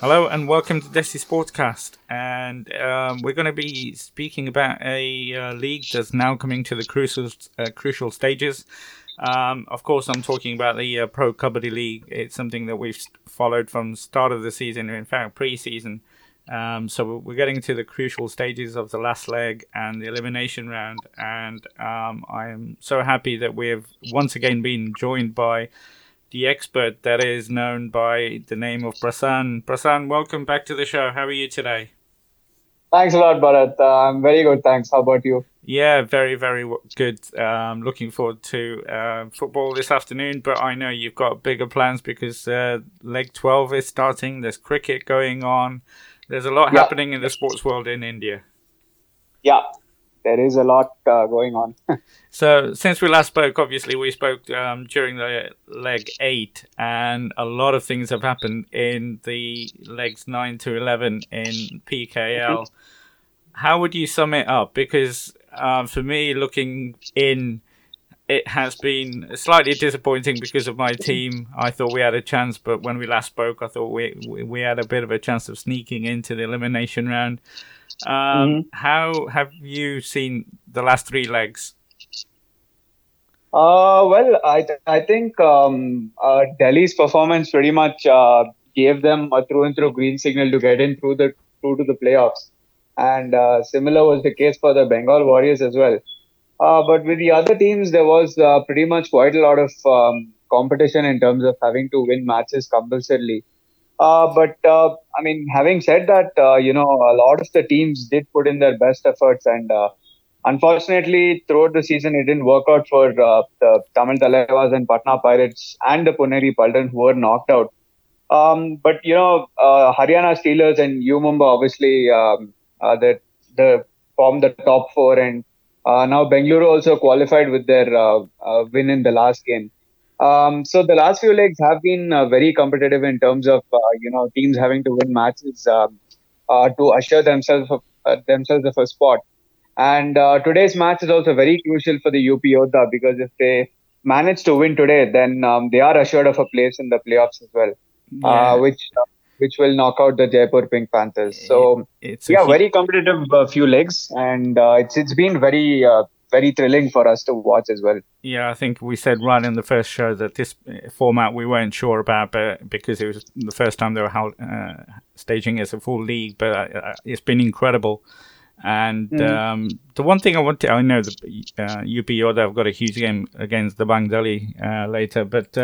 Hello and welcome to Desi Sportscast. And um, we're going to be speaking about a uh, league that's now coming to the crucial uh, crucial stages. Um, of course, I'm talking about the uh, Pro Kabaddi League. It's something that we've followed from start of the season, in fact, pre-season. Um, so we're getting to the crucial stages of the last leg and the elimination round. And um, I am so happy that we have once again been joined by the expert that is known by the name of Prasen. Prasen, welcome back to the show. How are you today? Thanks a lot, Bharat. Uh, I'm very good. Thanks. How about you? Yeah, very, very good. Um, looking forward to uh, football this afternoon, but I know you've got bigger plans because uh, leg 12 is starting. There's cricket going on. There's a lot yeah. happening in the sports world in India. Yeah, there is a lot uh, going on. so since we last spoke, obviously we spoke um, during the leg eight, and a lot of things have happened in the legs nine to eleven in PKL. Mm-hmm. How would you sum it up? Because uh, for me, looking in, it has been slightly disappointing because of my team. I thought we had a chance, but when we last spoke, I thought we we had a bit of a chance of sneaking into the elimination round. Um, mm-hmm. How have you seen the last three legs? Uh, well, I th- I think um, uh, Delhi's performance pretty much uh, gave them a through and through green signal to get in through the through to the playoffs, and uh, similar was the case for the Bengal Warriors as well. Uh, but with the other teams, there was uh, pretty much quite a lot of um, competition in terms of having to win matches compulsorily. Uh, but uh, I mean, having said that, uh, you know, a lot of the teams did put in their best efforts, and uh, unfortunately, throughout the season, it didn't work out for uh, the Tamil Thalaivas and Patna Pirates and the Puneri Paltan who were knocked out. Um, but you know, Haryana Steelers and U Mumba obviously um, the the form the top four, and now Bengaluru also qualified with their win in the last game. Um, so the last few legs have been uh, very competitive in terms of uh, you know teams having to win matches um, uh, to assure themselves of, uh, themselves of a spot. And uh, today's match is also very crucial for the UP Yoddha because if they manage to win today, then um, they are assured of a place in the playoffs as well, uh, yeah. which which will knock out the Jaipur Pink Panthers. So it's yeah, very competitive few legs, and it's it's been very very thrilling for us to watch as well. Yeah, I think we said right in the first show that this uh, format we weren't sure about, but because it was the first time they were held, uh, staging as a full league, but uh, uh it's been incredible. And mm. um, the one thing I want to, I know the uh, UP Yoddha have got a huge game against the Bang Delhi uh, later, but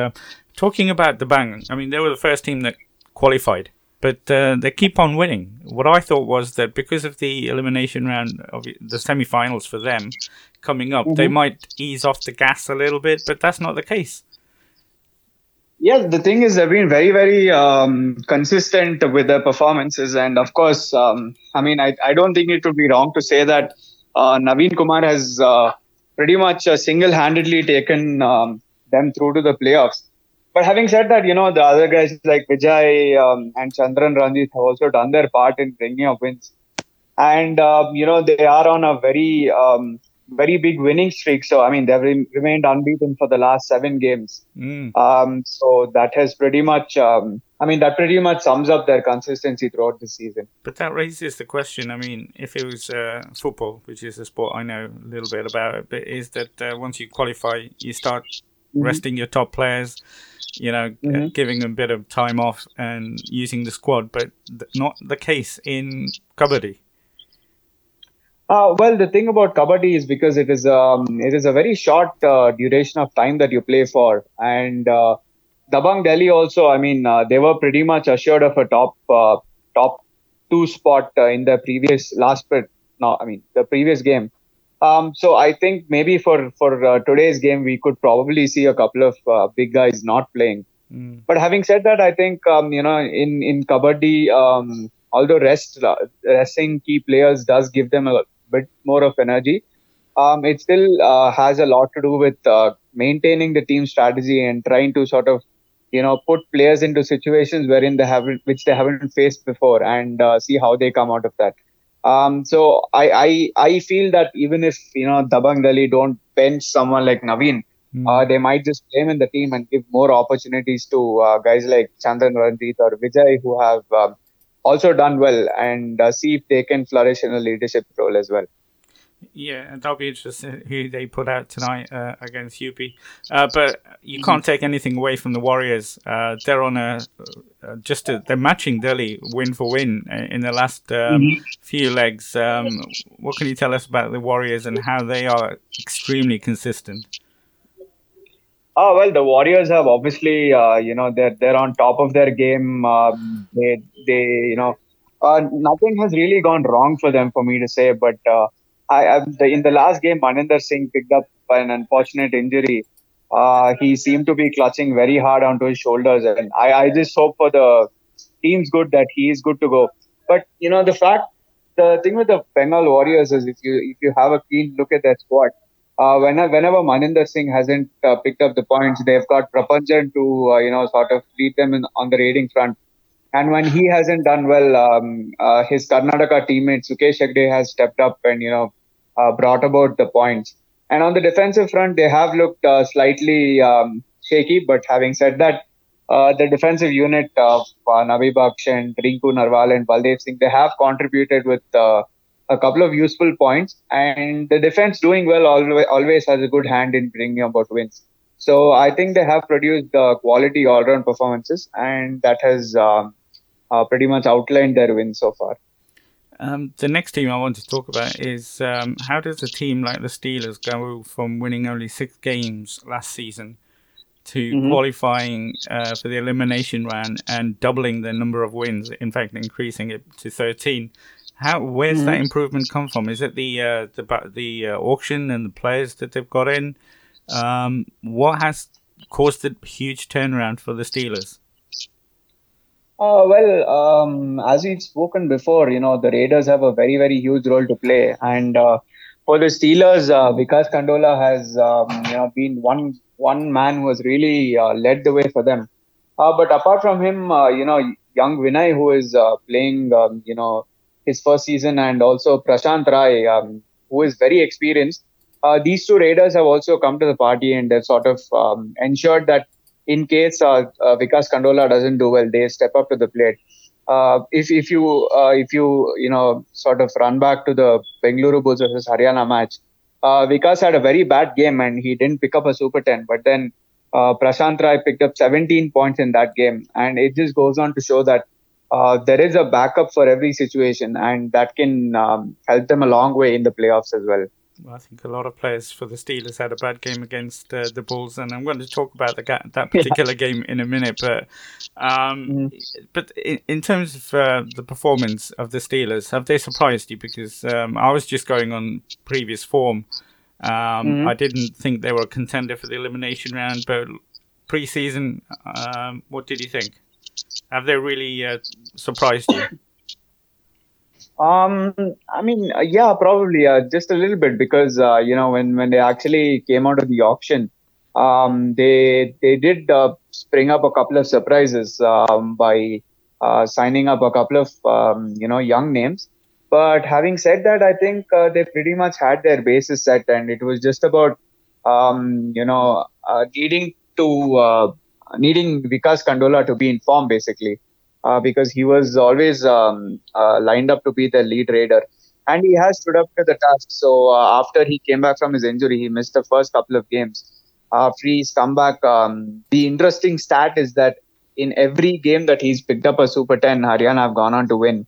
talking about the Bang, I mean, they were the first team that qualified but uh, they keep on winning. What I thought was that because of the elimination round of the semi-finals for them coming up, mm-hmm. they might ease off the gas a little bit, but that's not the case. Yeah, the thing is, they've been very, very um, consistent with their performances, and of course, um, I mean, I, I don't think it would be wrong to say that uh, Naveen Kumar has uh, pretty much uh, single-handedly taken um, them through to the playoffs. But having said that, you know, the other guys like Vijay um, and Chandran Ranjit have also done their part in bringing up wins. And, uh, you know, they are on a very, um, very big winning streak. So, I mean, they've re- remained unbeaten for the last seven games. Mm. Um, so that has pretty much, um, I mean, that pretty much sums up their consistency throughout the season. But that raises the question. I mean, if it was uh, football, which is a sport I know a little bit about, but is that uh, once you qualify, you start mm-hmm. resting your top players you know, mm-hmm. giving them a bit of time off and using the squad, but th- not the case in Kabaddi. Uh, well, the thing about kabaddi is because it is um, it is a very short uh, duration of time that you play for, and uh, Dabang Delhi also. I mean, uh, they were pretty much assured of a top uh, top two spot uh, in the previous last. No, I mean the previous game. Um, so I think maybe for for uh, today's game we could probably see a couple of uh, big guys not playing. Mm. But having said that, I think um, you know in in kabaddi, um, although rest uh, resting key players does give them a bit more of energy, um, it still uh, has a lot to do with uh, maintaining the team strategy and trying to sort of you know put players into situations wherein they haven't which they haven't faced before and uh, see how they come out of that. Um, so I, I I feel that even if you know Dabang Delhi don't bench someone like Naveen, mm. uh, they might just play him in the team and give more opportunities to uh, guys like Chandran Ranjit or Vijay who have um, also done well and uh, see if they can flourish in a leadership role as well. Yeah, and that'll be interesting who they put out tonight uh, against UP. Uh, but you can't take anything away from the Warriors. Uh, they're on a uh, just a, they're matching Delhi win for win in the last um, mm-hmm. few legs. Um, what can you tell us about the Warriors and how they are extremely consistent? Oh well, the Warriors have obviously, uh, you know, they're they're on top of their game. They they, you know, uh, nothing has really gone wrong for them, for me to say. But uh, I, the, in the last game, Maninder Singh picked up an unfortunate injury. Uh, he seemed to be clutching very hard onto his shoulders, and I, I just hope for the team's good that he is good to go. But you know, the fact, the thing with the Bengal Warriors is if you if you have a keen look at their squad uh, whenever, whenever Maninder Singh hasn't uh, picked up the points, they've got Prapanjan to, uh, you know, sort of lead them in, on the raiding front. And when he hasn't done well, um, uh, his Karnataka teammate Sukesh Hegde has stepped up and, you know, uh, brought about the points. And on the defensive front, they have looked uh, slightly um, shaky. But having said that, the defensive unit of uh, Nabibakhsh and Rinku Narwal and Baldev Singh, they have contributed with a couple of useful points, and the defense doing well always, always has a good hand in bringing about wins. So I think they have produced uh, quality all-round performances, and that has um, uh, pretty much outlined their wins so far. Um, the next team I want to talk about is um, how does a team like the Steelers go from winning only six games last season to mm-hmm. qualifying uh, for the elimination round and doubling the number of wins, in fact, increasing it to 13? How where's mm-hmm. that improvement come from? Is it the uh, the the uh, auction and the players that they've got in? Um, what has caused the huge turnaround for the Steelers? Uh, well, um, as we've spoken before, you know the Raiders have a very very huge role to play, and uh, for the Steelers, uh, Vikas Kandola has um, you know been one one man who has really uh, led the way for them. Uh, but apart from him, uh, you know, young Vinay who is playing, um, you know, his first season, and also Prashant Rai, um, who is very experienced. These two Raiders have also come to the party and they've sort of um, ensured that in case uh, uh, Vikas Kandola doesn't do well, they step up to the plate. Uh, if if you uh, if you you know sort of run back to the Bengaluru Bulls versus Haryana match, uh, Vikas had a very bad game and he didn't pick up a super ten. But then uh, Prashant Rai picked up 17 points in that game, and it just goes on to show that there is a backup for every situation, and that can um, help them a long way in the playoffs as well. Well. I think a lot of players for the Steelers had a bad game against uh, the Bulls, and I'm going to talk about the, that particular yeah. game in a minute. But um, mm. but in, in, terms of uh, the performance of the Steelers, have they surprised you? Because um, I was just going on previous form. Um, mm. I didn't think they were a contender for the elimination round, but preseason, um, what did you think? Have they really uh, surprised you? Um, I mean, uh, yeah, probably uh, just a little bit because uh, you know when when they actually came out of the auction, um, they they did uh, spring up a couple of surprises um, by uh, signing up a couple of um, you know young names. But having said that, I think uh, they pretty much had their bases set, and it was just about um, you know uh, needing to uh, needing Vikas Kandola to be informed basically, uh, because he was always um, uh, lined up to be the lead raider. And he has stood up to the task. So uh, after he came back from his injury, he missed the first couple of games. After he's come back, um, the interesting stat is that in every game that he's picked up a Super 10, Haryana have gone on to win.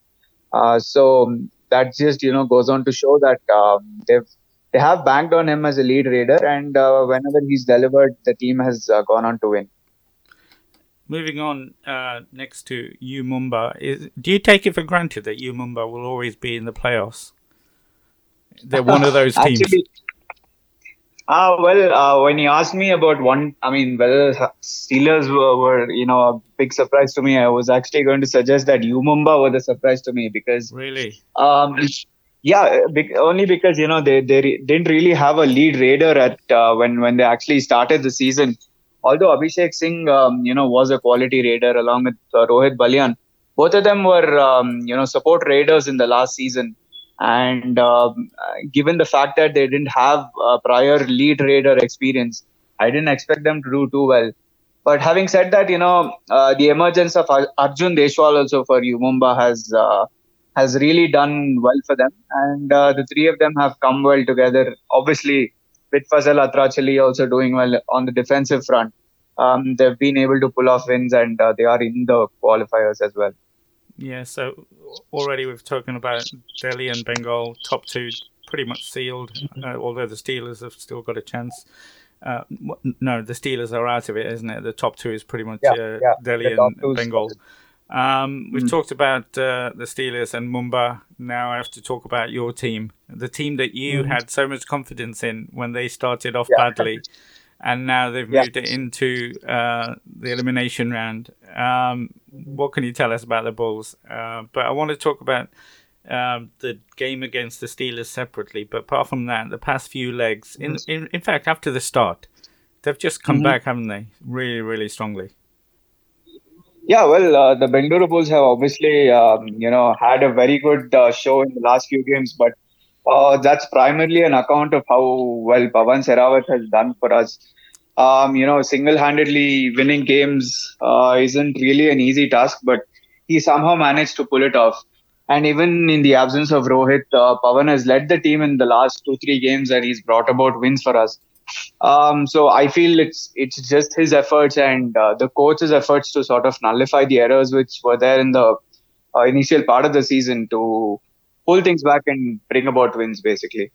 Uh, so that just you know goes on to show that uh, they've they have banked on him as a lead raider, and uh, whenever he's delivered, the team has uh, gone on to win. Moving on uh, next to U Mumba, is, do you take it for granted that U Mumba will always be in the playoffs? They're one of those teams. Actually, uh, well, uh, when you asked me about one, I mean, whether Steelers were, were, you know, a big surprise to me, I was actually going to suggest that U Mumba were the surprise to me because. Really? Um, yeah, only because, you know, they, they didn't really have a lead raider at uh, when, when they actually started the season although Abhishek Singh, um, you know, was a quality raider along with uh, Rohit Baliyan, both of them were, um, you know, support raiders in the last season. And um, given the fact that they didn't have prior lead raider experience, I didn't expect them to do too well. But having said that, you know, uh, the emergence of Arjun Deshwal also for U Mumba has uh, has really done well for them, and uh, the three of them have come well together. Obviously, with Fazel Atrachali also doing well on the defensive front, um, they've been able to pull off wins, and uh, they are in the qualifiers as well. Yeah, so already we've talking about Delhi and Bengal top two pretty much sealed, uh, although the Steelers have still got a chance. Uh, no, the Steelers are out of it, isn't it? The top two is pretty much yeah, uh, yeah. Delhi and Bengal. Um, we've mm. talked about uh, the Steelers and Mumba. Now I have to talk about your team, the team that you mm. had so much confidence in when they started off yeah. badly, and now they've moved it into uh, the elimination round. Um, what can you tell us about the Bulls? Uh, but I want to talk about um, the game against the Steelers separately. But apart from that, the past few legs, in mm-hmm. in, in fact, after the start, they've just come mm-hmm. back, haven't they? Really, really strongly. Yeah, well, uh, the Bengaluru Bulls have obviously, um, you know, had a very good uh, show in the last few games, but uh, that's primarily an account of how well Pavan Sehrawat has done for us. Um, you know, single-handedly winning games uh, isn't really an easy task, but he somehow managed to pull it off. And even in the absence of Rohit, uh, Pavan has led the team in the last two, three games and he's brought about wins for us. Um, so I feel it's it's just his efforts and uh, the coach's efforts to sort of nullify the errors which were there in the uh, initial part of the season to pull things back and bring about wins, basically.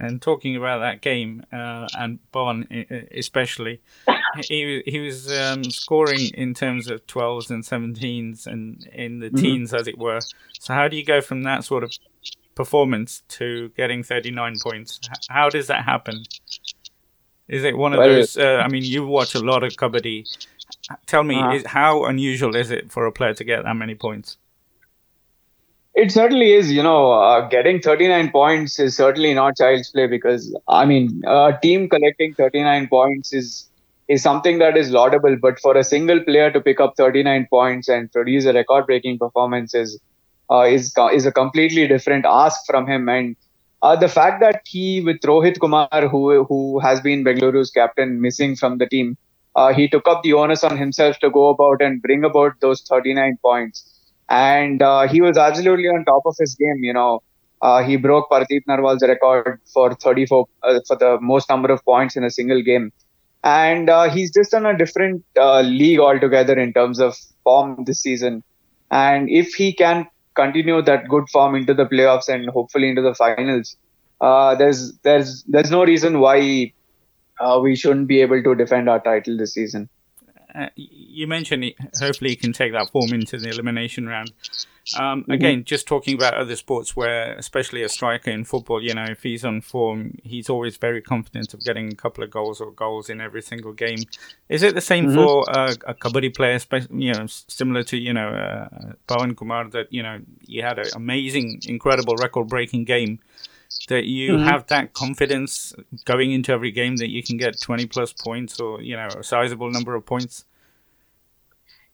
And talking about that game uh, and Bon especially, he he was um, scoring in terms of twelves and seventeens and in the mm-hmm. teens, as it were. So how do you go from that sort of performance to getting thirty nine points? How does that happen? Is it one of well, those? Uh, I mean, you watch a lot of kabaddi. Tell me, uh, is, how unusual is it for a player to get that many points? It certainly is. You know, uh, getting 39 points is certainly not child's play because, I mean, a team collecting 39 points is is something that is laudable. But for a single player to pick up 39 points and produce a record-breaking performance is uh, is is a completely different ask from him. And uh, the fact that he, with Rohit Kumar, who who has been Bengaluru's captain, missing from the team, uh, he took up the onus on himself to go about and bring about those 39 points and uh, he was absolutely on top of his game. You know, uh, he broke Pardeep Narwal's record for 34 uh, for the most number of points in a single game, and uh, he's just on a different uh, league altogether in terms of form this season. And if he can continue that good form into the playoffs and hopefully into the finals, uh, there's there's there's no reason why we shouldn't be able to defend our title this season. Uh, you mentioned it, hopefully he can take that form into the elimination round. Um, mm-hmm. Again, just talking about other sports where, especially a striker in football, you know, if he's on form, he's always very confident of getting a couple of goals or goals in every single game. Is it the same mm-hmm. for uh, a kabaddi player, you know, similar to, you know, uh, Pawan Kumar, that, you know, he had an amazing, incredible record breaking game? That you mm-hmm. have that confidence going into every game that you can get 20 plus points or you know a sizable number of points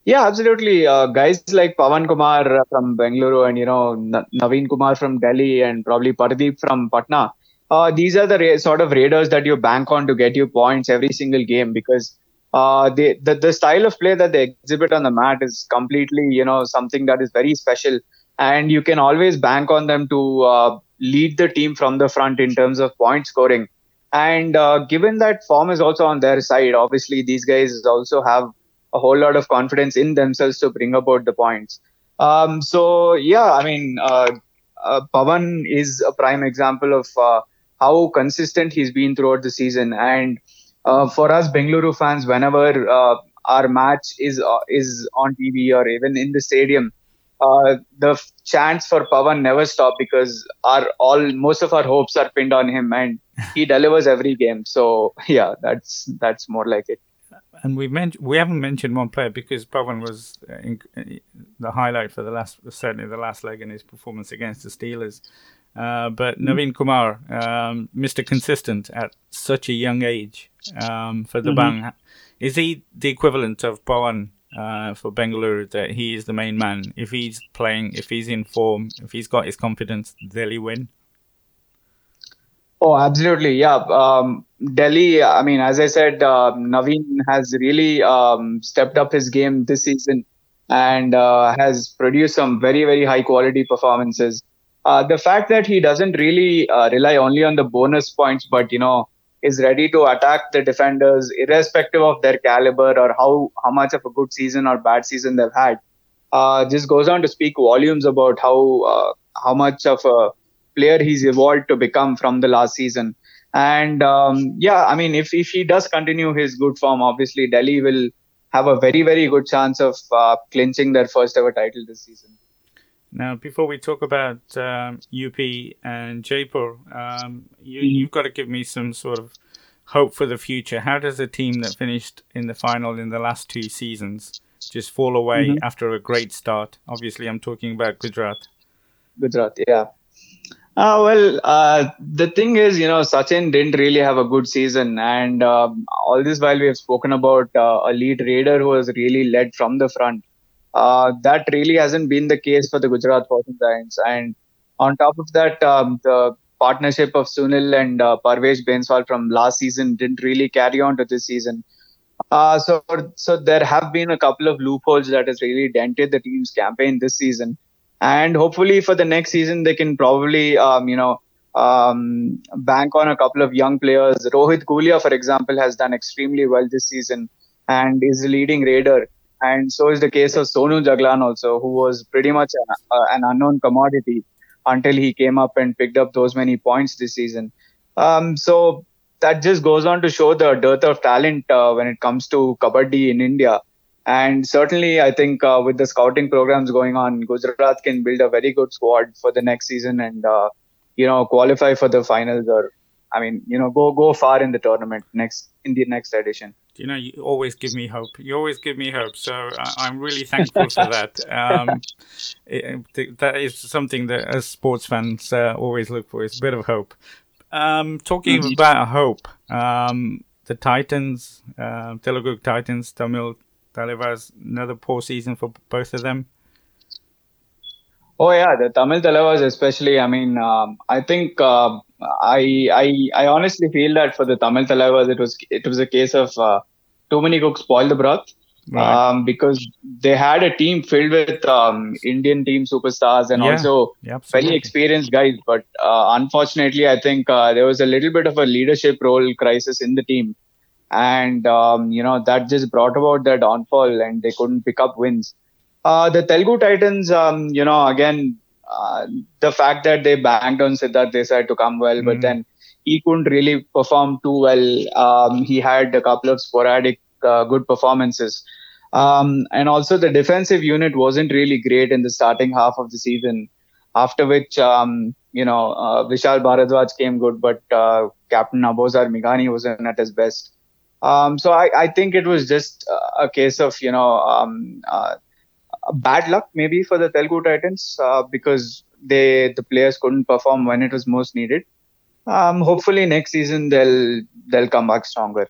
yeah absolutely uh, guys like pavan kumar from bengaluru and you know naveen kumar from delhi and probably pardeep from patna uh, these are the ra- sort of raiders that you bank on to get you points every single game because uh, they, the, the style of play that they exhibit on the mat is completely you know something that is very special and you can always bank on them to uh, lead the team from the front in terms of point scoring. And uh, given that form is also on their side, obviously these guys also have a whole lot of confidence in themselves to bring about the points. Um, so yeah, I mean, uh, uh, Pavan is a prime example of uh, how consistent he's been throughout the season. And uh, for us Bengaluru fans, whenever uh, our match is is on TV or even in the stadium, uh, the chance for Pavan never stop because our all most of our hopes are pinned on him and he delivers every game. So yeah, that's that's more like it. And we mentioned we haven't mentioned one player because Pavan was uh, in, uh, the highlight for the last certainly the last leg in his performance against the Steelers. Uh, but mm-hmm. Naveen Kumar, um, Mr. Consistent at such a young age um, for the mm-hmm. Bang, is he the equivalent of Pawan uh, for Bengaluru that he is the main man. If he's playing, if he's in form, if he's got his confidence, they'll win. Oh, absolutely. Yeah. Um, Delhi, I mean, as I said, uh, Naveen has really um, stepped up his game this season and uh, has produced some very, very high quality performances. Uh, the fact that he doesn't really uh, rely only on the bonus points, but, you know, is ready to attack the defenders irrespective of their caliber or how, how much of a good season or bad season they've had, uh, just goes on to speak volumes about how, uh, how much of a player he's evolved to become from the last season. And um, yeah, I mean, if, if he does continue his good form, obviously Delhi will have a very, very good chance of uh, clinching their first ever title this season. Now, before we talk about um, UP and Jaipur, um, you, mm-hmm. you've got to give me some sort of hope for the future. How does a team that finished in the final in the last two seasons just fall away mm-hmm. after a great start? Obviously, I'm talking about Gujarat. Gujarat, yeah. Uh, well, uh, the thing is, you know, Sachin didn't really have a good season, and um, all this while we have spoken about uh, a lead raider who was really led from the front. Uh, that really hasn't been the case for the Gujarat Fortune Giants, and on top of that, um, the partnership of Sunil and uh, Parvesh Bhainswal from last season didn't really carry on to this season. Uh, so, so there have been a couple of loopholes that has really dented the team's campaign this season and hopefully for the next season they can probably um, you know um, bank on a couple of young players. Rohit Gulia, for example, has done extremely well this season and is a leading raider. And so is the case of Sonu Jaglan also, who was pretty much an unknown commodity until he came up and picked up those many points this season. Um, so that just goes on to show the dearth of talent uh, when it comes to kabaddi in India. And certainly, I think uh, with the scouting programs going on, Gujarat can build a very good squad for the next season and, uh, you know, qualify for the finals or, I mean, you know, go go far in the tournament next in the next edition. You know, you always give me hope. You always give me hope. So I, am really thankful for that. Um, it, that is something that as sports fans uh, always look for is a bit of hope. Um, talking mm-hmm. about hope, um, the Titans, uh, Telugu Titans, Tamil Thalaivas, another poor season for both of them. Oh yeah, the Tamil Thalaivas especially. I mean, um, I think uh, I I I honestly feel that for the Tamil Thalaivas, it was it was a case of uh, too many cooks spoil the broth. Right. Um, because they had a team filled with um, Indian team superstars and yeah. also yeah, very experienced guys. But uh, unfortunately, I think uh, there was a little bit of a leadership role crisis in the team and um, you know that just brought about their downfall, and they couldn't pick up wins. Uh, the Telugu Titans, um, you know, again, uh, the fact that they banked on Siddharth Desai to come well, mm. but hmm. then he couldn't really perform too well. Um, he had a couple of sporadic uh, good performances. Um, and also the defensive unit wasn't really great in the starting half of the season. After which, um, you know, uh, Vishal Bharadwaj came good, but uh, Captain Abozar Mighani wasn't at his best. Um, so I, I think it was just a case of you know um, uh, bad luck maybe for the Telugu Titans uh, because they the players couldn't perform when it was most needed. Um, hopefully next season they'll they'll come back stronger.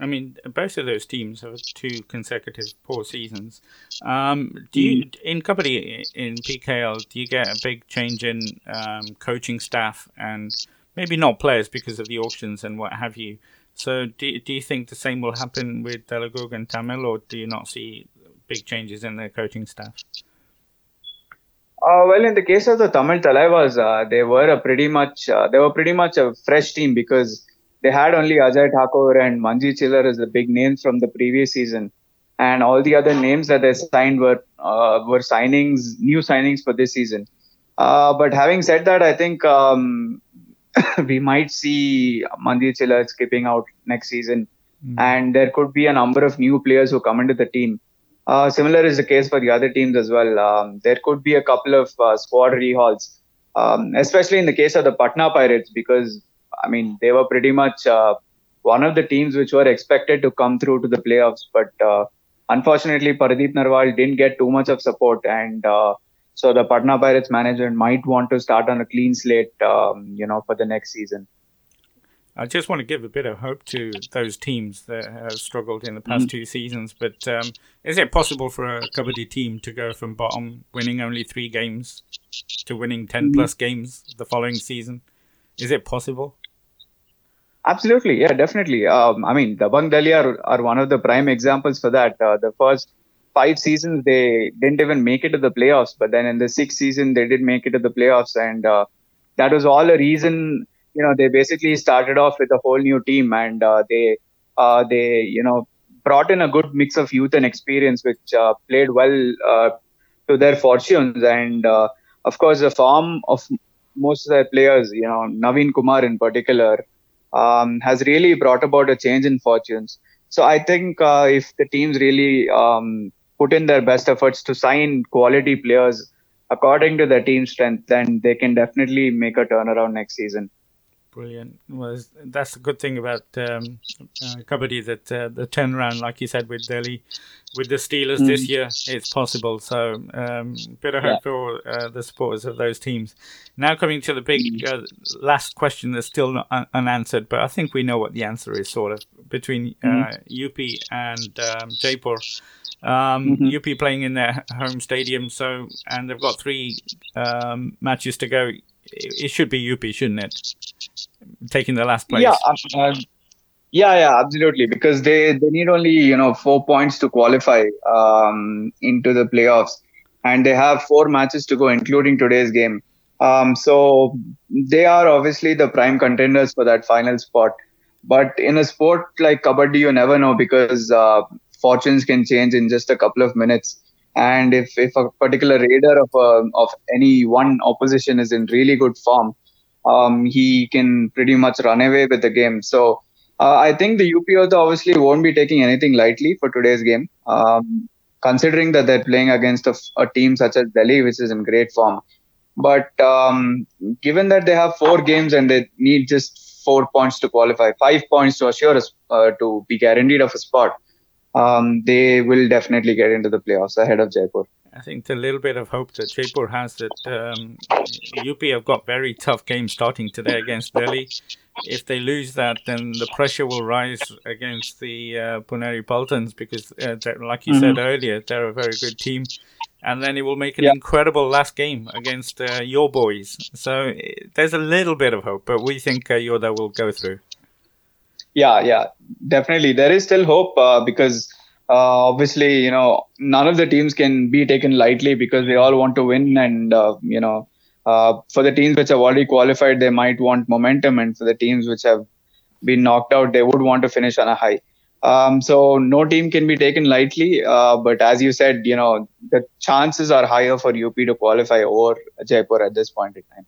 I mean, both of those teams have two consecutive poor seasons. Um, do you in Kabaddi in PKL? Do you get a big change in um, coaching staff and maybe not players because of the auctions and what have you? So do, do you think the same will happen with Telugu and Tamil, or do you not see big changes in their coaching staff? Uh, well, in the case of the Tamil Thalaivas, uh, they were a pretty much uh, they were pretty much a fresh team because they had only Ajay Thakur and Manjeet Chhillar as the big names from the previous season, and all the other names that they signed were uh, were signings, new signings for this season. Uh, but having said that, I think um, we might see Manjeet Chhillar skipping out next season, mm. and there could be a number of new players who come into the team. Uh, similar is the case for the other teams as well. Um, there could be a couple of uh, squad rehauls, um, especially in the case of the Patna Pirates, because I mean they were pretty much uh, one of the teams which were expected to come through to the playoffs, but uh, unfortunately Pardeep Narwal didn't get too much of support, and uh, so the Patna Pirates management might want to start on a clean slate, um, you know, for the next season. I just want to give a bit of hope to those teams that have struggled in the past mm two seasons. But um, is it possible for a Kabaddi team to go from bottom, winning only three games, to winning 10 mm plus games the following season? Is it possible? Absolutely, yeah, definitely. Um, I mean, Dabang Delhi are, are one of the prime examples for that. Uh, the first five seasons they didn't even make it to the playoffs, but then in the sixth season they did make it to the playoffs, and uh, that was all a reason. You know, they basically started off with a whole new team, and uh, they uh, they you know brought in a good mix of youth and experience, which uh, played well uh, to their fortunes, and of course the form of most of their players, you know, Naveen Kumar in particular um, has really brought about a change in fortunes. So I think uh, if the teams really um, put in their best efforts to sign quality players according to their team strength, then they can definitely make a turnaround next season. Brilliant. Well, that's a good thing about um, uh, Kabaddi that uh, the turnaround, like you said, with Delhi, with the Steelers mm. this year, it's possible. So, um, bit of hope yeah. for uh, the supporters of those teams. Now, coming to the big mm. uh, last question that's still not un- unanswered, but I think we know what the answer is, sort of, between mm. UP and um, Jaipur. Um, mm-hmm. UP playing in their home stadium, so and they've got three um, matches to go. It, should be UP, shouldn't it? taking the last place. Yeah, uh, yeah, yeah, absolutely. Because they they need only you know four points to qualify um, into the playoffs, and they have four matches to go, including today's game. Um, so they are obviously the prime contenders for that final spot. But in a sport like kabaddi, you never know because uh, fortunes can change in just a couple of minutes. And if, if a particular raider of a, of any one opposition is in really good form, um, he can pretty much run away with the game. So uh, I think the UP obviously won't be taking anything lightly for today's game, um, considering that they're playing against a, a, team such as Delhi, which is in great form. But um, given that they have four games and they need just four points to qualify, five points to assure us uh, to be guaranteed of a spot, um, they will definitely get into the playoffs ahead of Jaipur. I think the little bit of hope that Jaipur has that um, UP have got very tough games starting today against Delhi. If they lose that, then the pressure will rise against the uh, Puneri Paltans because, uh, like you mm-hmm. said earlier, they're a very good team. And then it will make an yeah. incredible last game against uh, your boys. So uh, there's a little bit of hope, but we think uh, Yoddha will go through. Yeah, yeah, definitely. There is still hope uh, because uh, obviously, you know, none of the teams can be taken lightly because they all want to win. And, uh, you know, uh, for the teams which have already qualified, they might want momentum. And for the teams which have been knocked out, they would want to finish on a high. Um, so no team can be taken lightly. Uh, but as you said, you know, the chances are higher for UP to qualify over Jaipur at this point in time.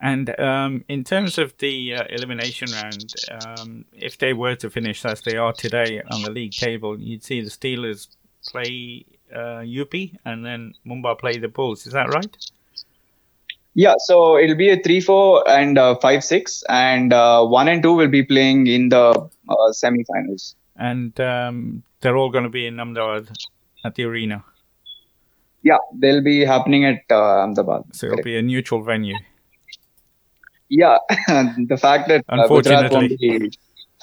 And um, in terms of the uh, elimination round, um, if they were to finish as they are today on the league table, you'd see the Steelers play uh, UP and then Mumbai play the Bulls. Is that right? Yeah, so it'll be a 3 4 and uh, 5 6, and uh, 1 and 2 will be playing in the uh, semi finals. And um, they're all going to be in Ahmedabad at the arena? Yeah, they'll be happening at uh, Ahmedabad. So it'll be a neutral venue yeah, the fact that uh, unfortunately.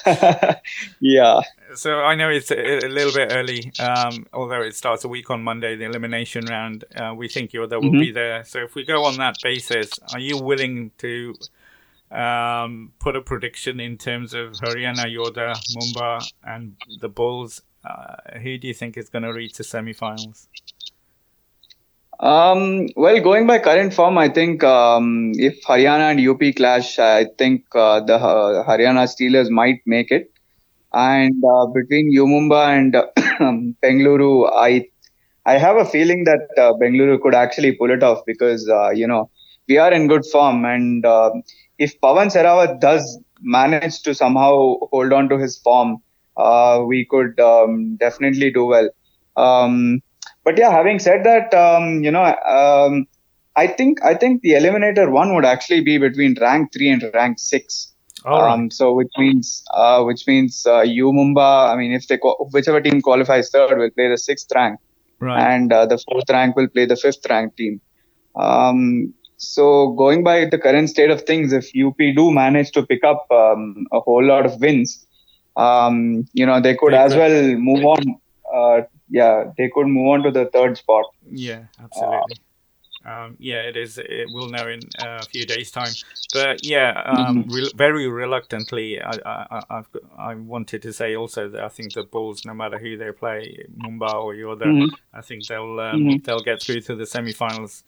yeah. So I know it's a, a little bit early, um, although it starts a week on Monday, the elimination round. Uh, we think Yoddha will mm-hmm. be there. So if we go on that basis, are you willing to um, put a prediction in terms of Haryana, Yoddha, Mumbai, and the Bulls? Uh, who do you think is going to reach the semi-finals? Um, well, going by current form, I think um, if Haryana and UP clash, I think uh, the uh, Haryana Steelers might make it. And uh, between Mumbai and Bengaluru, I I have a feeling that uh, Bengaluru could actually pull it off because uh, you know we are in good form, and uh, if Pawan Sehrawat does manage to somehow hold on to his form, we could um, definitely do well. But yeah, having said that, um, you know, um, I think I think the eliminator one would actually be between rank three and rank six. Um, so which means uh, which means uh, U Mumba. I mean, if they whichever team qualifies third will play the sixth rank, right. and uh, the fourth rank will play the fifth rank team. Um, so going by the current state of things, if UP do manage to pick up um, a whole lot of wins, um, you know they could as well move on uh, yeah, they could move on to the third spot. Yeah, absolutely. Um, yeah, it is. It, we'll know in uh, a few days' time. But yeah, um, mm-hmm. re- very reluctantly, I, I, I've, I, wanted to say also that I think the Bulls, no matter who they play, Mumbai or Yoddha, mm-hmm. I think they'll um, mm-hmm. they'll get through to the semi-finals.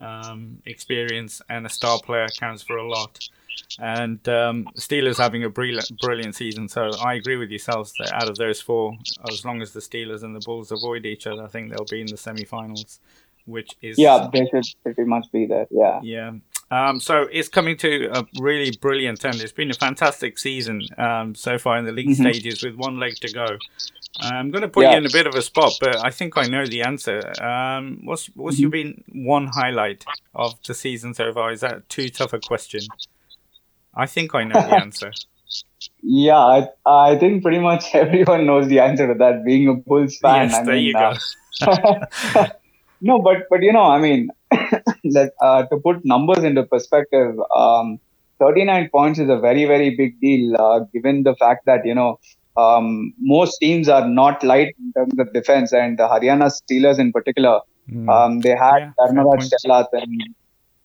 Um, experience and a star player counts for a lot. And um, Steelers having a brilliant, brilliant season. So I agree with yourselves that out of those four, as long as the Steelers and the Bulls avoid each other, I think they'll be in the semi-finals which is yeah, they should pretty much be there. Yeah, yeah. Um, so it's coming to a really brilliant end. It's been a fantastic season um, so far in the league mm-hmm. stages with one leg to go. I'm going to put yeah. you in a bit of a spot, but I think I know the answer. Um, what's what's mm-hmm. your been one highlight of the season so far? Is that too tough a question? I think I know the answer. Yeah, I, I think pretty much everyone knows the answer to that. Being a Bulls fan, yes, I there mean, you uh, go. No, but but you know, I mean, that, uh, to put numbers into perspective, um, 39 points is a very very big deal, uh, given the fact that you know um, most teams are not light in terms of defense, and the Haryana Steelers in particular, mm. um, they had yeah, Dharmaraj and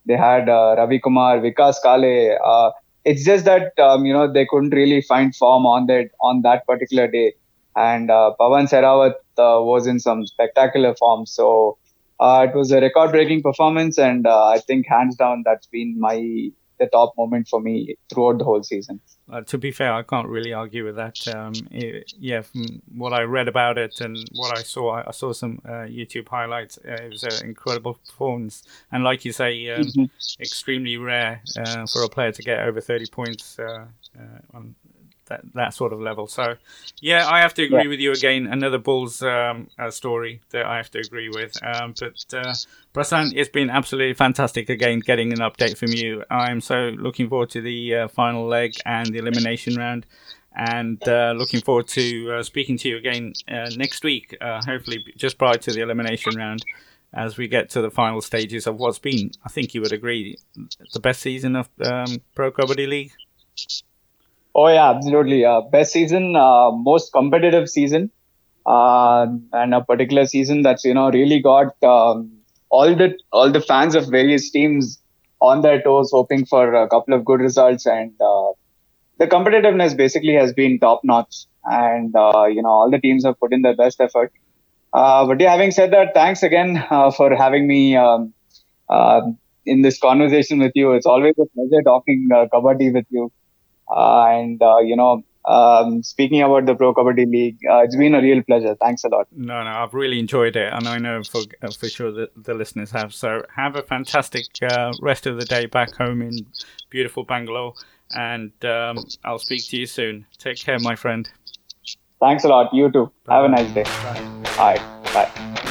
they had uh, Ravi Kumar, Vikas Kale. Uh, it's just that um, you know they couldn't really find form on that on that particular day, and uh, Pawan Sehrawat uh, was in some spectacular form. So uh, it was a record-breaking performance, and uh, I think hands down that's been my the top moment for me throughout the whole season. Uh, to be fair, I can't really argue with that. Um, it, yeah, from what I read about it and what I saw, I, I saw some uh, YouTube highlights. Uh, it was an incredible performance, and like you say, um, mm-hmm. extremely rare uh, for a player to get over 30 points uh, uh, on that that sort of level. So, yeah, I have to agree yeah. with you again. Another Bulls um, uh, story that I have to agree with. Um, but uh, Prasen, it's been absolutely fantastic again getting an update from you. I'm so looking forward to the uh, final leg and the elimination round. And uh, looking forward to uh, speaking to you again uh, next week, uh, hopefully just prior to the elimination round, as we get to the final stages of what's been, I think you would agree, the best season of um, Pro Kabaddi League. Oh yeah, absolutely. Uh, best season, uh, most competitive season, uh, and a particular season that's you know really got um, all the all the fans of various teams on their toes, hoping for a couple of good results, and uh, the competitiveness basically has been top notch, and uh, you know all the teams have put in their best effort. Uh, but yeah, having said that, thanks again for having me. Um, in this conversation with you, it's always a pleasure talking kabaddi with you. Uh, and uh, you know, um, speaking about the Pro Kabaddi League, uh, it's been a real pleasure. Thanks a lot. No, no, I've really enjoyed it, and I know for for sure that the listeners have. So have a fantastic uh, rest of the day back home in beautiful Bangalore, and um, I'll speak to you soon. Take care, my friend. Thanks a lot. You too. Bye. Have a nice day. Bye. Bye. Bye.